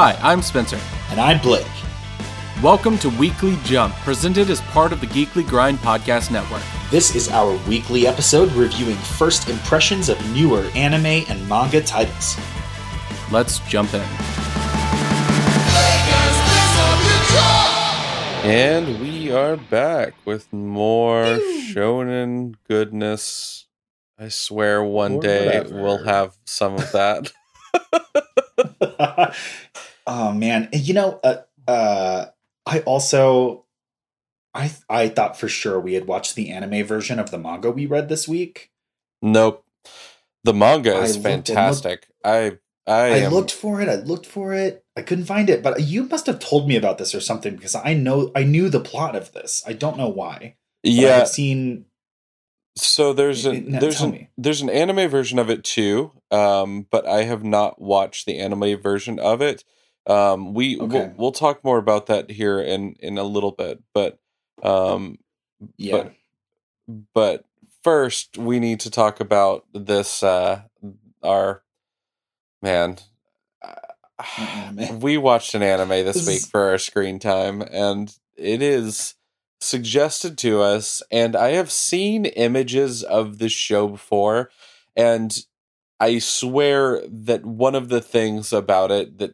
Hi, I'm Spencer. And I'm Blake. Welcome to Weekly Jump, presented as part of the Geekly Grind Podcast Network. This is our weekly episode reviewing first impressions of newer anime and manga titles. Let's jump in. And we are back with more shonen goodness. I swear one Or day whatever. we'll have some of that. oh man, you know, uh, uh, I also, I I thought for sure we had watched the anime version of the manga we read this week. nope. The manga is looked and looked- fantastic. I I, I am, looked for it. I looked for it. I couldn't find it. But you must have told me about this or something because I know I knew the plot of this. I don't know why. Yeah. I've seen. So there's a no, there's an me. there's an anime version of it too. Um, but I have not watched the anime version of it. Um, we we'll, we'll talk more about that here in in a little bit. But um, Yeah. but first we need to talk about this uh our man anime. we watched an anime this This week for our screen time and it is suggested to us and i have seen images of this show before and i swear that one of the things about it that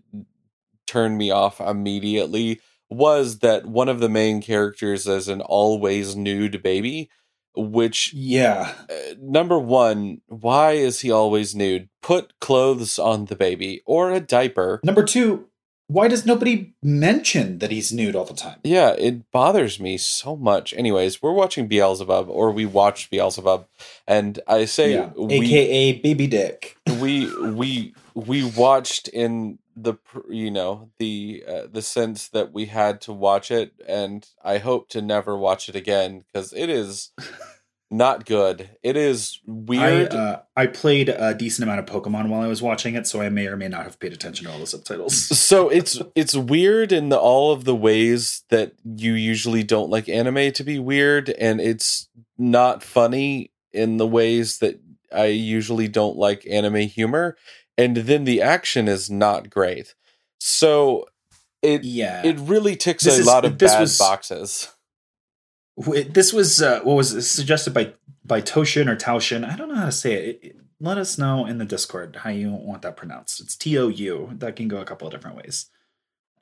turned me off immediately was that one of the main characters is an always nude baby which yeah. uh, number one, why is he always nude? Put clothes on the baby or a diaper. Number two, why does nobody mention that he's nude all the time? Yeah, it bothers me so much. Anyways, we're watching Beelzebub, or we watched Beelzebub, and I say yeah. we AKA baby dick. we we we watched in the you know the uh, the sense that we had to watch it, and I hope to never watch it again because it is not good. It is weird. I uh, I played a decent amount of Pokemon while I was watching it, so I may or may not have paid attention to all the subtitles. so it's it's weird in the, all of the ways that you usually don't like anime to be weird and it's not funny in the ways that I usually don't like anime humor and then the action is not great. So it Yeah. it really ticks This a is- lot of bad was- boxes. This was uh, what was suggested by by Toshin or Taushin. I don't know how to say it. It- it- Let us know in the Discord how you want that pronounced. It's T O U. That can go a couple of different ways.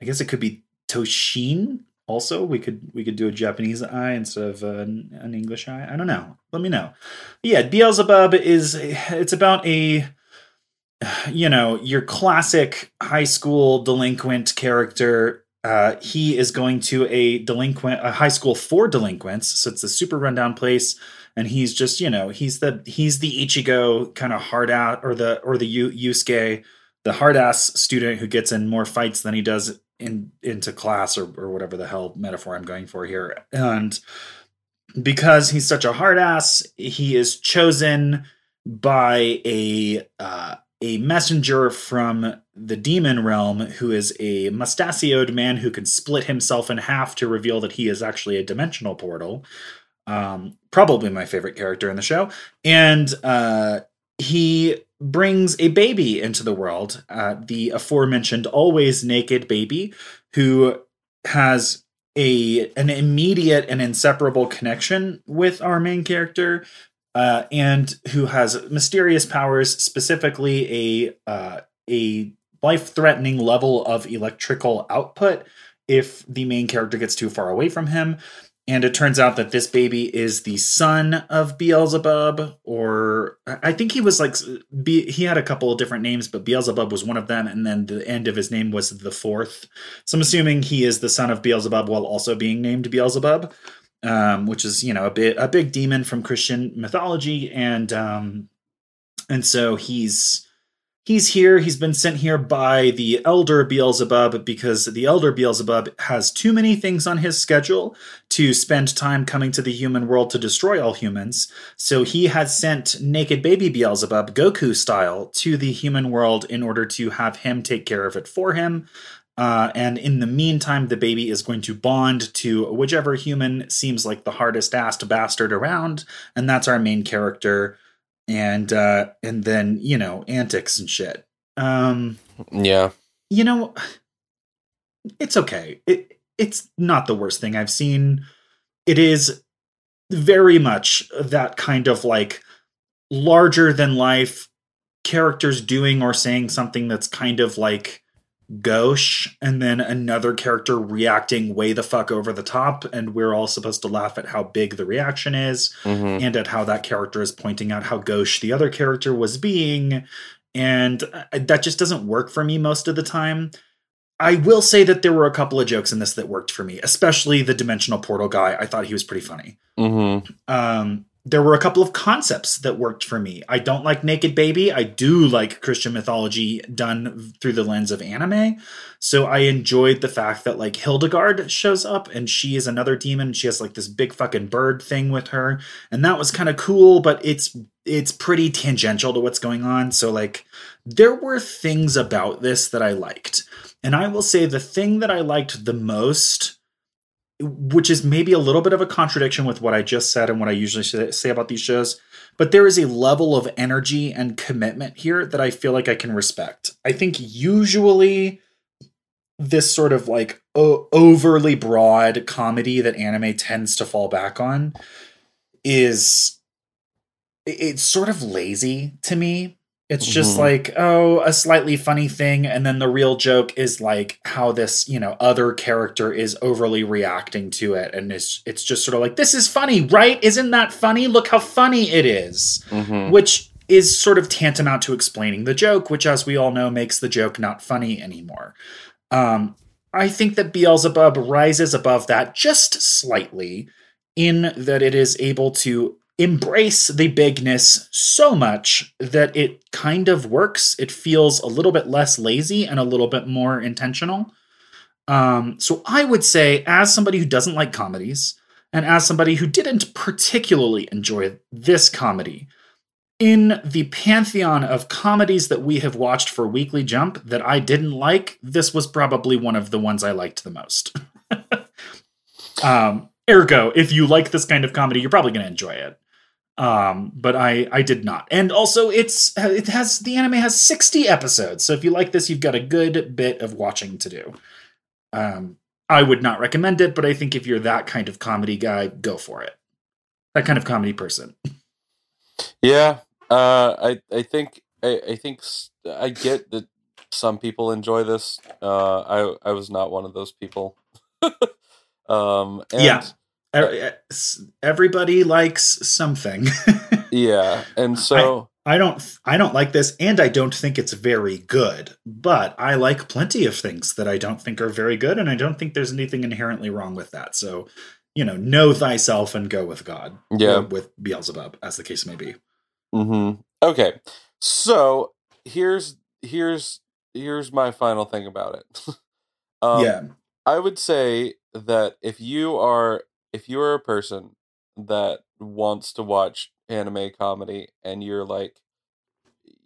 I guess it could be Toshin. Also, we could we could do a Japanese I instead of an, an English I. I don't know. Let me know. Yeah, Beelzebub is it's about a you know your classic high school delinquent character uh, he is going to a delinquent a high school for delinquents so it's a super rundown place and he's just you know he's the he's the ichigo kind of hard out or the or the Yu- yusuke the hard ass student who gets in more fights than he does in into class or, or whatever the hell metaphor i'm going for here and because he's such a hard ass he is chosen by a uh, a messenger from the demon realm who is a mustachioed man who can split himself in half to reveal that he is actually a dimensional portal. Um, probably my favorite character in the show, and uh, he brings a baby into the world. Uh, the aforementioned always naked baby who has a an immediate and inseparable connection with our main character uh, and who has mysterious powers, specifically a uh, a life-threatening level of electrical output if the main character gets too far away from him. And it turns out that this baby is the son of Beelzebub, or I think he was like Be- he had a couple of different names, but Beelzebub was one of them, and then the end of his name was the fourth. So I'm assuming he is the son of Beelzebub while also being named Beelzebub um, which is you know a bit a big demon from Christian mythology, and um, and so he's he's here. He's been sent here by the elder Beelzebub because the elder Beelzebub has too many things on his schedule to spend time coming to the human world to destroy all humans. So he has sent naked baby Beelzebub, Goku style, to the human world in order to have him take care of it for him. Uh, and in the meantime, the baby is going to bond to whichever human seems like the hardest assed bastard around, and that's our main character. And uh, and then you know antics and shit. Um, Yeah. you know, it's okay. It it's not the worst thing I've seen. It is very much that kind of like larger than life characters doing or saying something that's kind of like gauche and then another character reacting way the fuck over the top and we're all supposed to laugh at how big the reaction is Mhm. and at how that character is pointing out how gauche the other character was being and uh, that just doesn't work for me most of the time i will say that there were a couple of jokes in this that worked for me especially the dimensional portal guy i thought he was pretty funny Mhm. um, there were a couple of concepts that worked for me. I don't like Naked Baby. I do like Christian mythology done through the lens of anime. So I enjoyed the fact that like Hildegard shows up and she is another demon. She has like this big fucking bird thing with her. And that was kind of cool, but it's it's pretty tangential to what's going on. So like there were things about this that I liked. And I will say the thing that I liked the most which is maybe a little bit of a contradiction with what I just said and what I usually say, about these shows. But there is a level of energy and commitment here that I feel like I can respect. I think usually this sort of like o- overly broad comedy that anime tends to fall back on is it's sort of lazy to me. It's just Mhm. like, oh, a slightly funny thing. And then the real joke is like how this, you know, other character is overly reacting to it. And it's it's just sort of like, this is funny, right? Isn't that funny? Look how funny it is. Mhm. Which is sort of tantamount to explaining the joke, which as we all know makes the joke not funny anymore. Um, I think that Beelzebub rises above that just slightly in that it is able to embrace the bigness so much that it kind of works. It feels a little bit less lazy and a little bit more intentional. Um, so I would say, as somebody who doesn't like comedies, and as somebody who didn't particularly enjoy this comedy, in the pantheon of comedies that we have watched for Weekly Jump that I didn't like, this was probably one of the ones I liked the most. um, ergo, if you like this kind of comedy, you're probably going to enjoy it. Um, but I I did not. And also, it's it has the anime has 60 episodes, so if you like this, you've got a good bit of watching to do. Um, I would not recommend it, but I think if you're that kind of comedy guy, go for it. That kind of comedy person. Yeah, uh, I I think I, I think s- I get that some people enjoy this. Uh, I I was not one of those people. um, and, Yeah. E- e- Everybody likes something. yeah, and so I don't I don't like this and I don't think it's very good. But I like plenty of things that I don't think are very good and I don't think there's anything inherently wrong with that. So, you know, know thyself and go with God. Yeah. With Beelzebub as the case may be. hmm Okay, so here's here's here's my final thing about it. um, yeah. I would say that if you are if you are a person that wants to watch anime comedy and you're like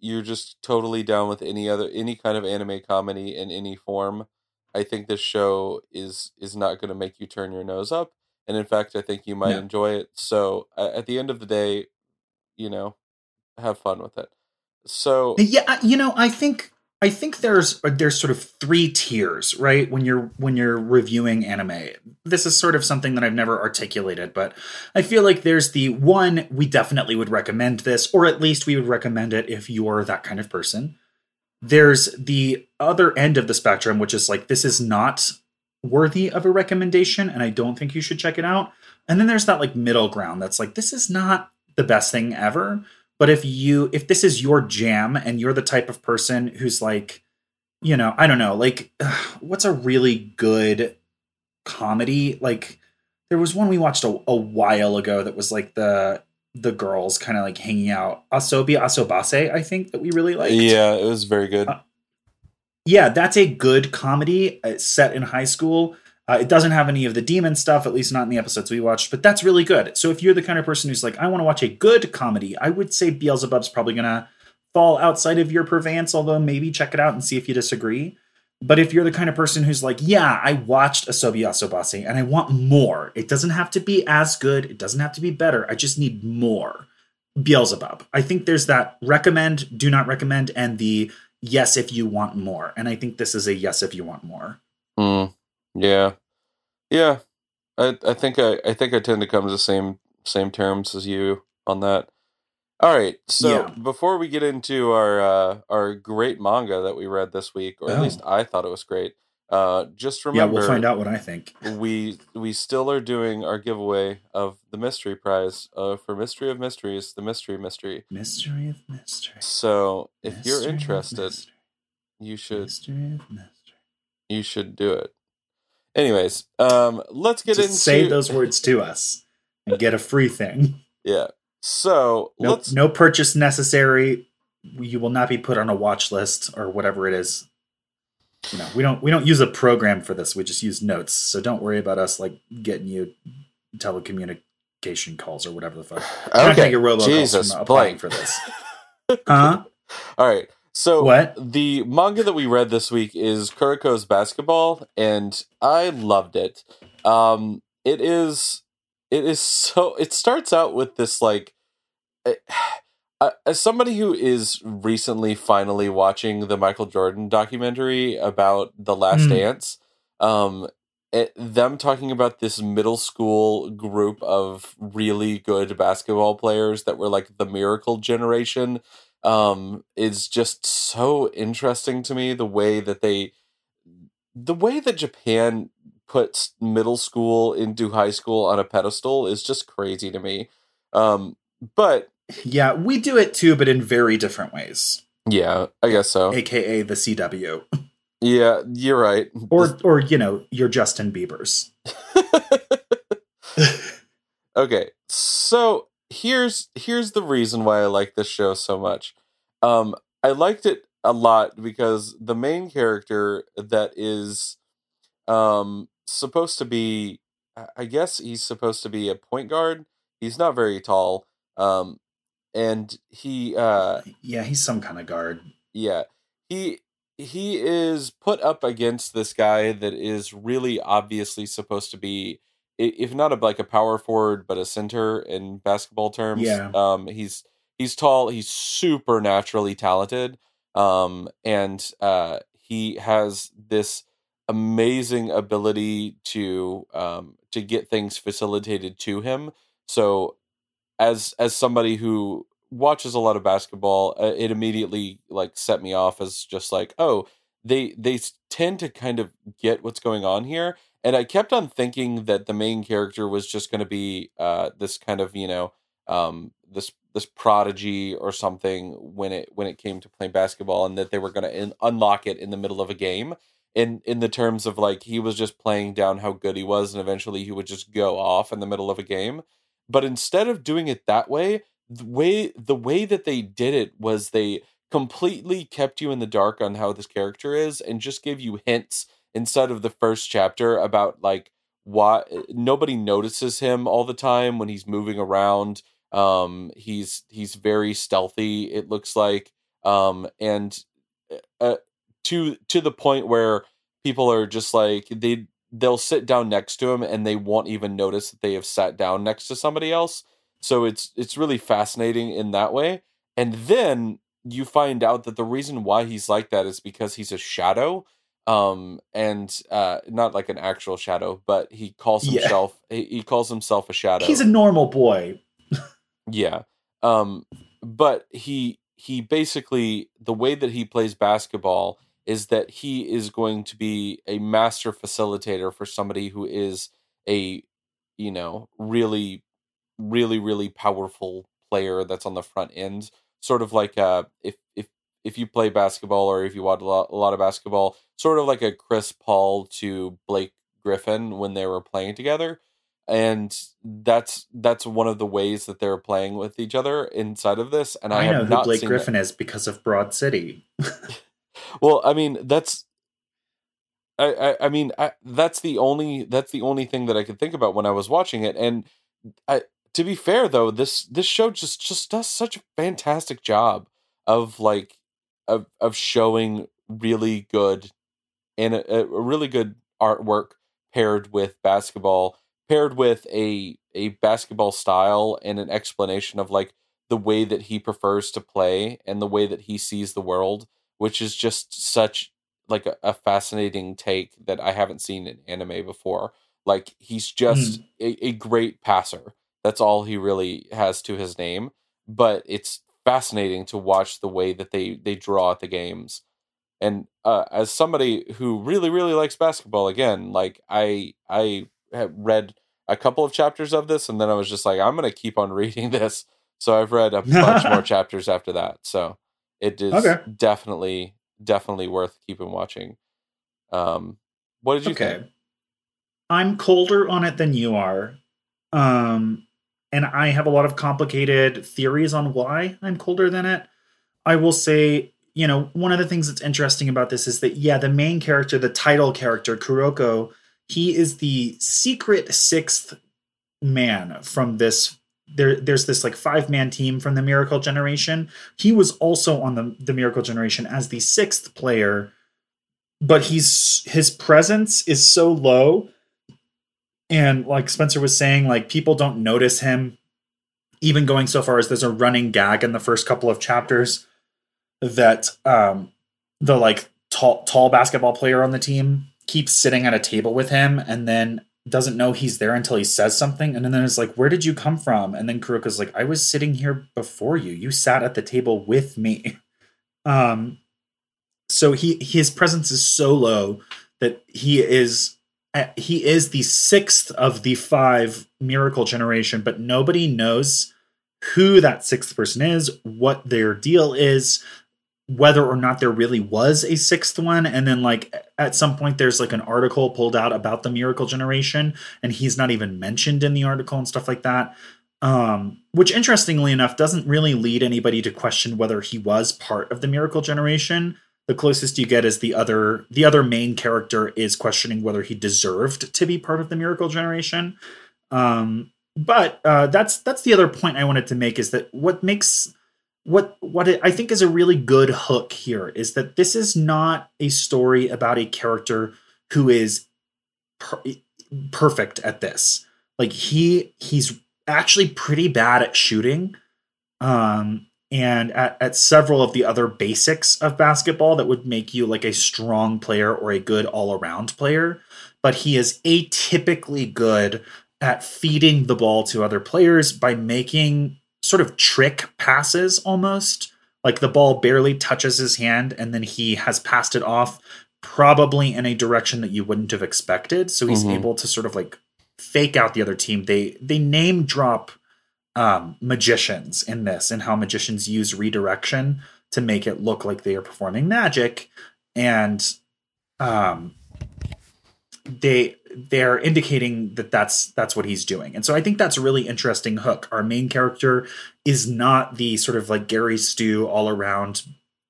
you're just totally down with any other any kind of anime comedy in any form, I think this show is is not going to make you turn your nose up, and in fact, I think you might Yeah. enjoy it. So a- at the end of the day, you know, have fun with it. So Yeah, you know, I think I think there's uh, there's sort of three tiers, right? When you're when you're reviewing anime. This is sort of something that I've never articulated, but I feel like there's the one we definitely would recommend this or at least we would recommend it if you're that kind of person. There's the other end of the spectrum which is like this is not worthy of a recommendation and I don't think you should check it out. And then there's that like middle ground that's like this is not the best thing ever, but if you if this is your jam and you're the type of person who's like you know i don't know like what's a really good comedy? Like there was one we watched a, a while ago that was like the the girls kind of like hanging out. Asobi asobase i think that we really liked. Yeah, it was very good. Uh, yeah that's a good comedy uh, set in high school uh, it doesn't have any of the demon stuff at least not in the episodes we watched but that's really good. So if you're the kind of person who's like i want to watch a good comedy i would say beelzebub's probably gonna fall outside of your purveyance although maybe check it out and see if you disagree. But if you're the kind of person who's like yeah i watched asobi asobase and i want more it doesn't have to be as good it doesn't have to be better i just need more. Beelzebub. I think there's that recommend do not recommend and the yes if you want more. And i think this is a yes if you want more. Mm. Yeah, yeah. I I think I I think I tend to come to the same same terms as you on that. All right, so Yeah. before we get into our uh, our great manga that we read this week, or at Oh. least I thought it was great, uh, just yeah, remember we'll find out what I think. we we still are doing our giveaway of the mystery prize uh, for Mystery of Mysteries, the mystery mystery. Mystery of mystery. So if you're interested, you should mystery of mystery. you should do it. Anyways, um, let's get Just into say those words to us and get a free thing. yeah. So No, let's no purchase necessary. You will not be put on a watch list or whatever it is. You know, we don't we don't use a program for this. We just use notes. So don't worry about us like getting you telecommunication calls or whatever the fuck. You're not gonna okay. get robocalls Jesus, from applying Blake. for this. Uh huh? All right. So What? the manga that we read this week is Kuroko's Basketball, and I loved it. Um, it is, it is so. It starts out with this like, eh, uh, as somebody who is recently finally watching the Michael Jordan documentary about the Last Mm. Dance, um, it, them talking about this middle school group of really good basketball players that were like the miracle generation um is just so interesting to me the way that they the way that Japan puts middle school into high school on a pedestal is just crazy to me. Um but Yeah, we do it too, but in very different ways. yeah, I guess so. AKA the CW. Yeah, you're right. Or or you know, you're Justin Bieber's. okay so here's here's the reason why i like this show so much. Um i liked it a lot because the main character that is um supposed to be I- guess he's supposed to be a point guard. He's not very tall um and he uh Yeah, he's some kind of guard. yeah. He he is put up against this guy that is really obviously supposed to be if not a, like a power forward but a center in basketball terms Yeah. um he's he's tall he's super naturally talented um and uh he has this amazing ability to um to get things facilitated to him so as as somebody who watches a lot of basketball uh, it immediately like set me off as just like oh they they tend to kind of get what's going on here and i kept on thinking that the main character was just going to be uh this kind of you know um this this prodigy or something when it when it came to playing basketball and that they were going to unlock it in the middle of a game. In in the terms of like he was just playing down how good he was and eventually he would just go off in the middle of a game. But instead of doing it that way the way the way that they did it was they completely kept you in the dark on how this character is and just gave you hints inside of the first chapter about like why nobody notices him all the time when he's moving around. Um he's he's very stealthy it looks like. Um and uh, to to the point where people are just like they they'll sit down next to him and they won't even notice that they have sat down next to somebody else. So it's it's really fascinating in that way. And then you find out that the reason why he's like that is because he's a shadow um and uh not like an actual shadow but he calls Yeah. himself he, he calls himself a shadow He's a normal boy. yeah. Um but he he basically the way that he plays basketball is that he is going to be a master facilitator for somebody who is a you know, really really really powerful player that's on the front end. Sort of like uh if if if you play basketball or if you watch a lot, a lot of basketball, sort of like a Chris Paul to Blake Griffin when they were playing together and that's that's one of the ways that they're playing with each other inside of this. And I, I, have know who not Blake Griffin is because of Broad City. Well, I mean, that's. I, I, I mean I, that's the only that's the only thing that I could think about when I was watching it and I to be fair though this this show just just does such a fantastic job of like of of showing really good and a, a really good artwork paired with basketball paired with a a basketball style and an explanation of like the way that he prefers to play and the way that he sees the world which is just such like a, a fascinating take that I haven't seen in anime before. Like he's just Mm. a, a great passer. That's all he really has to his name. But it's fascinating to watch the way that they they draw at the games. And uh, as somebody who really really likes basketball, again, like I I have read a couple of chapters of this, and then I was just like, I'm gonna keep on reading this. So I've read a bunch more chapters after that. So it is Okay. definitely definitely worth keeping watching. Um, what did you okay. think? I'm colder on it than you are. Um and I have a lot of complicated theories on why I'm colder than it. I will say, you know, one of the things that's interesting about this is that yeah, the main character, the title character Kuroko, he is the secret sixth man from this there there's this like five man team from the Miracle Generation. He was also on the the Miracle Generation as the sixth player, but he's his presence is so low and like Spencer was saying, like people don't notice him. Even going so far as there's a running gag in the first couple of chapters that um the like tall tall basketball player on the team keeps sitting at a table with him and then doesn't know he's there until he says something. And then it's like where did you come from? And then Kuroko's like I was sitting here before you. You sat at the table with me. Um so he his presence is so low that he is he is the sixth of the five miracle generation but nobody knows who that sixth person is what their deal is whether or not there really was a sixth one. And then like at some point there's like an article pulled out about the miracle generation and he's not even mentioned in the article and stuff like that um which interestingly enough doesn't really lead anybody to question whether he was part of the miracle generation the closest you get is the other the other main character is questioning whether he deserved to be part of the miracle generation. Um but uh that's that's the other point i wanted to make is that what makes what what it, i think is a really good hook here is that this is not a story about a character who is per- perfect at this. Like he he's actually pretty bad at shooting. Um and at, at several of the other basics of basketball that would make you like a strong player or a good all-around player. But he is atypically good at feeding the ball to other players by making sort of trick passes almost. Like the ball barely touches his hand and then he has passed it off probably in a direction that you wouldn't have expected. So he's Mhm. able to sort of like fake out the other team. They they name drop um magicians in this and how magicians use redirection to make it look like they are performing magic. And um they they're indicating that that's that's what he's doing. And so i think that's a really interesting hook. Our main character is not the sort of like Gary Stu all around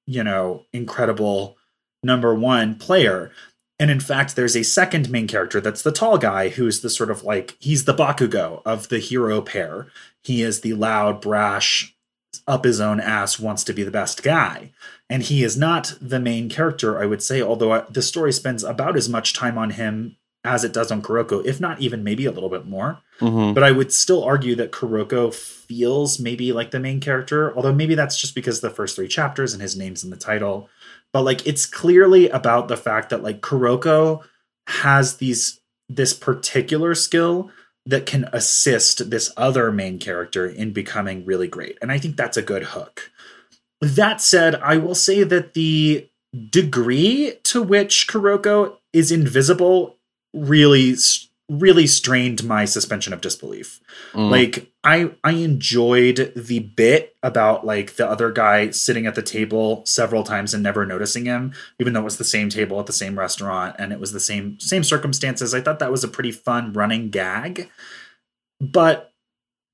you know incredible number one player and in fact there's a second main character that's the tall guy who's the sort of like he's the bakugo of the hero pair. He is the loud brash up his own ass wants to be the best guy. And he is not the main character i would say although I, the story spends about as much time on him as it does on kuroko if not even maybe a little bit more. Mm-hmm. but i would still argue that kuroko feels maybe like the main character although maybe that's just because the first three chapters and his name's in the title but like it's clearly about the fact that like kuroko has these this particular skill that can assist this other main character in becoming really great and i think that's a good hook. That said i will say that the degree to which kuroko is invisible really really strained my suspension of disbelief. Mm. like i i enjoyed the bit about like the other guy sitting at the table several times and never noticing him even though it was the same table at the same restaurant and it was the same same circumstances. I thought that was a pretty fun running gag. But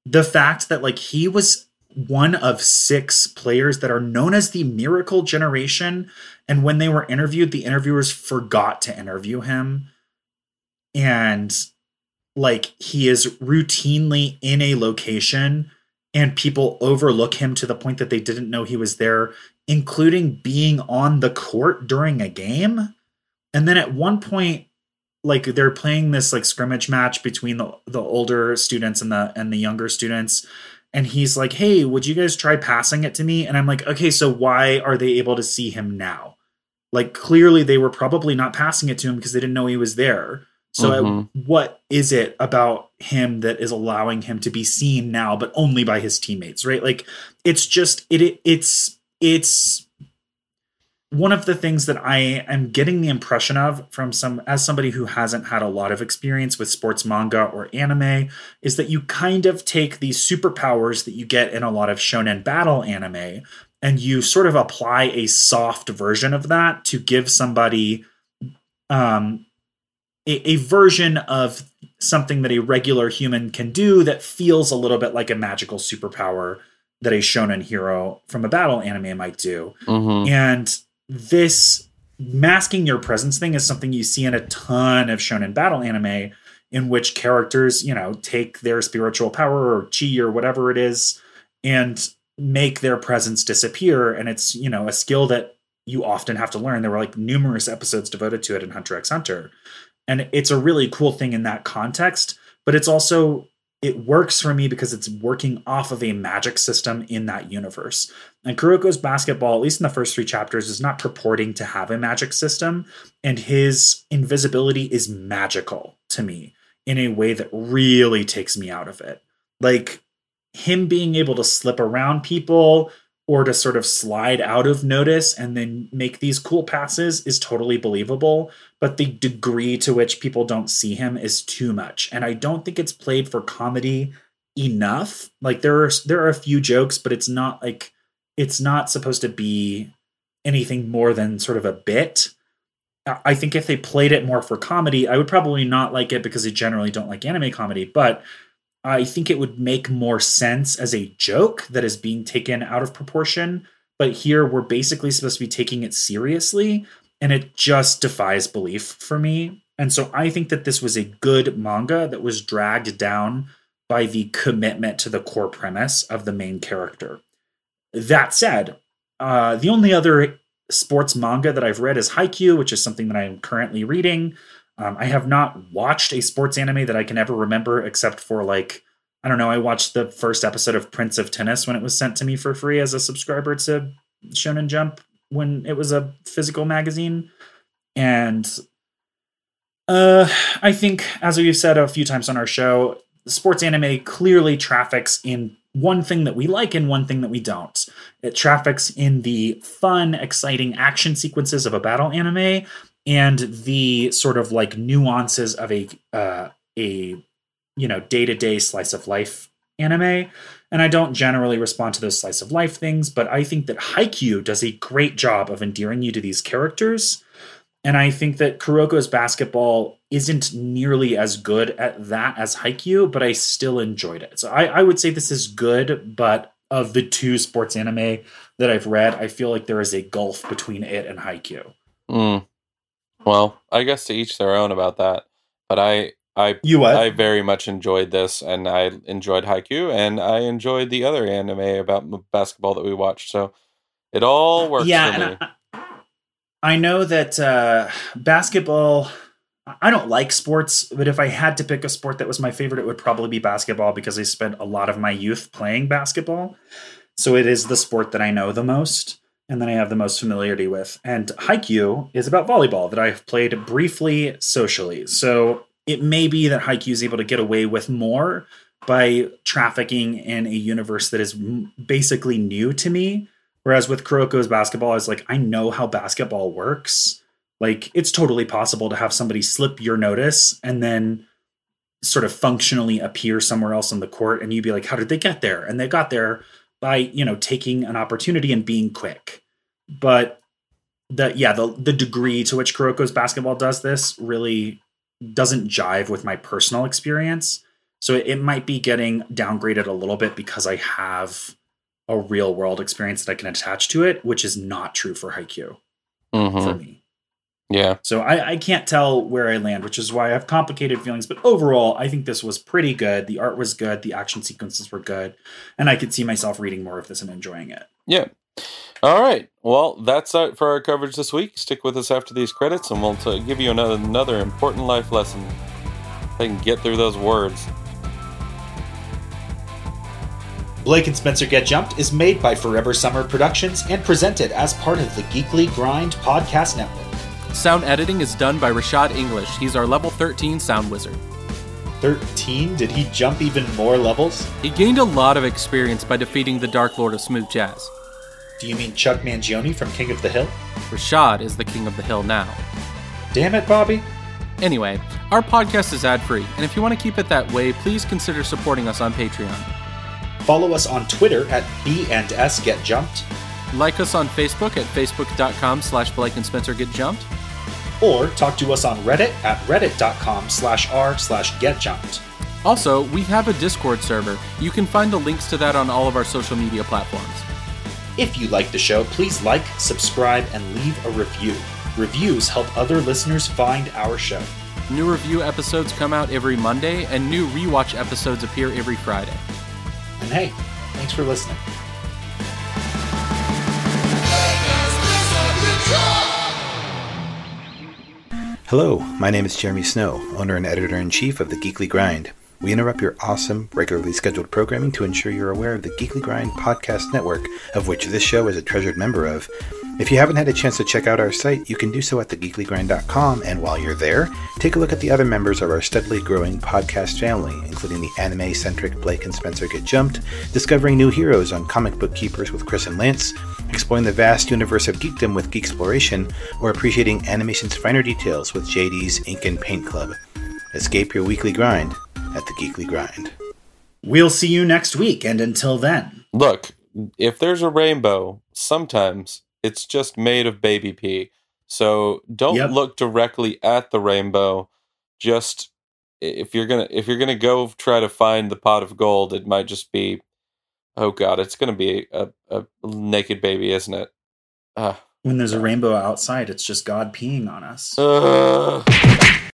the fact that like he was one of six players that are known as the miracle generation and when they were interviewed the interviewers forgot to interview him and like he is routinely in a location and people overlook him to the point that they didn't know he was there including being on the court during a game. And then at one point like they're playing this like scrimmage match between the the older students and the and the younger students. And he's like hey would you guys try passing it to me? And i'm like okay so why are they able to see him now? Like clearly they were probably not passing it to him because they didn't know he was there. So Mhm. I, what is it about him that is allowing him to be seen now, but only by his teammates, right? Like it's just it, it it's it's one of the things that I am getting the impression of from some as somebody who hasn't had a lot of experience with sports manga or anime is that you kind of take these superpowers that you get in a lot of shonen battle anime and you sort of apply a soft version of that to give somebody um a, a version of something that a regular human can do that feels a little bit like a magical superpower that a shonen hero from a battle anime might do. Mhm. And this masking your presence thing is something you see in a ton of shonen battle anime in which characters, you know, take their spiritual power or chi or whatever it is and make their presence disappear and it's, you know, a skill that you often have to learn. There were like numerous episodes devoted to it in Hunter x Hunter. And it's a really cool thing in that context, but it's also it works for me because it's working off of a magic system in that universe. And Kuroko's basketball, at least in the first three chapters, is not purporting to have a magic system, and his invisibility is magical to me in a way that really takes me out of it. Like him being able to slip around people or to sort of slide out of notice and then make these cool passes is totally believable but the degree to which people don't see him is too much. And i don't think it's played for comedy enough. Like there are there are a few jokes but it's not like it's not supposed to be anything more than sort of a bit. I- think if they played it more for comedy i would probably not like it because i generally don't like anime comedy but I think it would make more sense as a joke that is being taken out of proportion. But here we're basically supposed to be taking it seriously, and it just defies belief for me. And so I think that this was a good manga that was dragged down by the commitment to the core premise of the main character. That said, uh, the only other sports manga that I've read is Haikyuu, which is something that I am currently reading. Um, I have not watched a sports anime that I can ever remember except for like I don't know. I watched the first episode of Prince of Tennis when it was sent to me for free as a subscriber to Shonen Jump when it was a physical magazine, and uh, I think as we've said a few times on our show, sports anime clearly traffics in one thing that we like and one thing that we don't. It traffics in the fun, exciting action sequences of a battle anime and the sort of like nuances of a uh, a you know day to day slice of life anime. And I don't generally respond to those slice of life things, but I think that Haikyuu does a great job of endearing you to these characters. And I think that Kuroko's basketball isn't nearly as good at that as Haikyuu, but I still enjoyed it. So I, I would say this is good, but of the two sports anime that I've read, I feel like there is a gulf between it and Haikyuu. Mm. Well, I guess to each their own about that. But I, I, You what? I very much enjoyed this, and I enjoyed Haikyuu, and I enjoyed the other anime about basketball that we watched. So it all works yeah, for me. I, I know that uh, basketball. I don't like sports, but if I had to pick a sport that was my favorite, it would probably be basketball because I spent a lot of my youth playing basketball. So it is the sport that I know the most and then I have the most familiarity with. And Haikyuu is about volleyball that I've played briefly socially. So it may be that Haikyuu is able to get away with more by trafficking in a universe that is basically new to me. Whereas with Kuroko's basketball, I was like, I know how basketball works. Like, it's totally possible to have somebody slip your notice and then sort of functionally appear somewhere else on the court, and you'd be like, how did they get there? And they got there by, you know, taking an opportunity and being quick. But the yeah, the the degree to which Kuroko's basketball does this really doesn't jive with my personal experience. So it, it might be getting downgraded a little bit because I have a real world experience that I can attach to it, which is not true for Haikyuu Mhm. for me. Yeah. So I, I can't tell where I land, which is why I have complicated feelings. But overall, I think this was pretty good. The art was good, the action sequences were good, and I could see myself reading more of this and enjoying it. Yeah. All right. Well, that's it for our coverage this week. Stick with us after these credits, and we'll t- give you another another important life lesson. If I can get through those words. Blake and Spencer Get Jumped is made by Forever Summer Productions and presented as part of the Geekly Grind podcast network. Sound editing is done by Rashad English. He's our level 13 sound wizard. 13? Did he jump even more levels? He gained a lot of experience by defeating the Dark Lord of Smooth Jazz. Do you mean Chuck Mangione from King of the Hill? Rashad is the king of the hill now. Damn it, Bobby. Anyway, our podcast is ad free, and if you want to keep it that way, please consider supporting us on Patreon. Follow us on Twitter at B and S Get Jumped, Like us on Facebook at facebook.com slash Blake and Spencer Get Jumped. Or talk to us on Reddit at reddit.com slash r slash get jumped. Also, we have a Discord server. You can find the links to that on all of our social media platforms. If you like the show, please like, subscribe, and leave a review. Reviews help other listeners find our show. New review episodes come out every Monday, and new rewatch episodes appear every Friday. And hey, thanks for listening. Hello, my name is Jeremy Snow, owner and editor in chief of the Geekly Grind. We interrupt your awesome, regularly scheduled programming to ensure you're aware of the Geekly Grind podcast network, of which this show is a treasured member of. If you haven't had a chance to check out our site, you can do so at thegeeklygrind.com, and while you're there, take a look at the other members of our steadily growing podcast family, including the anime centric Blake and Spencer Get Jumped, discovering new heroes on Comic Book Keepers with Chris and Lance, exploring the vast universe of geekdom with Geek Exploration, or appreciating animation's finer details with JD's Ink and Paint Club. Escape your weekly grind at the Geekly Grind. We'll see you next week, and until then, Look, if there's a rainbow, sometimes it's just made of baby pee. So don't Yep. look directly at the rainbow. Just if you're gonna if you're gonna go try to find the pot of gold, it might just be oh god, it's gonna be a, a naked baby, isn't it? Ah. when there's a rainbow outside, it's just God peeing on us. Ugh.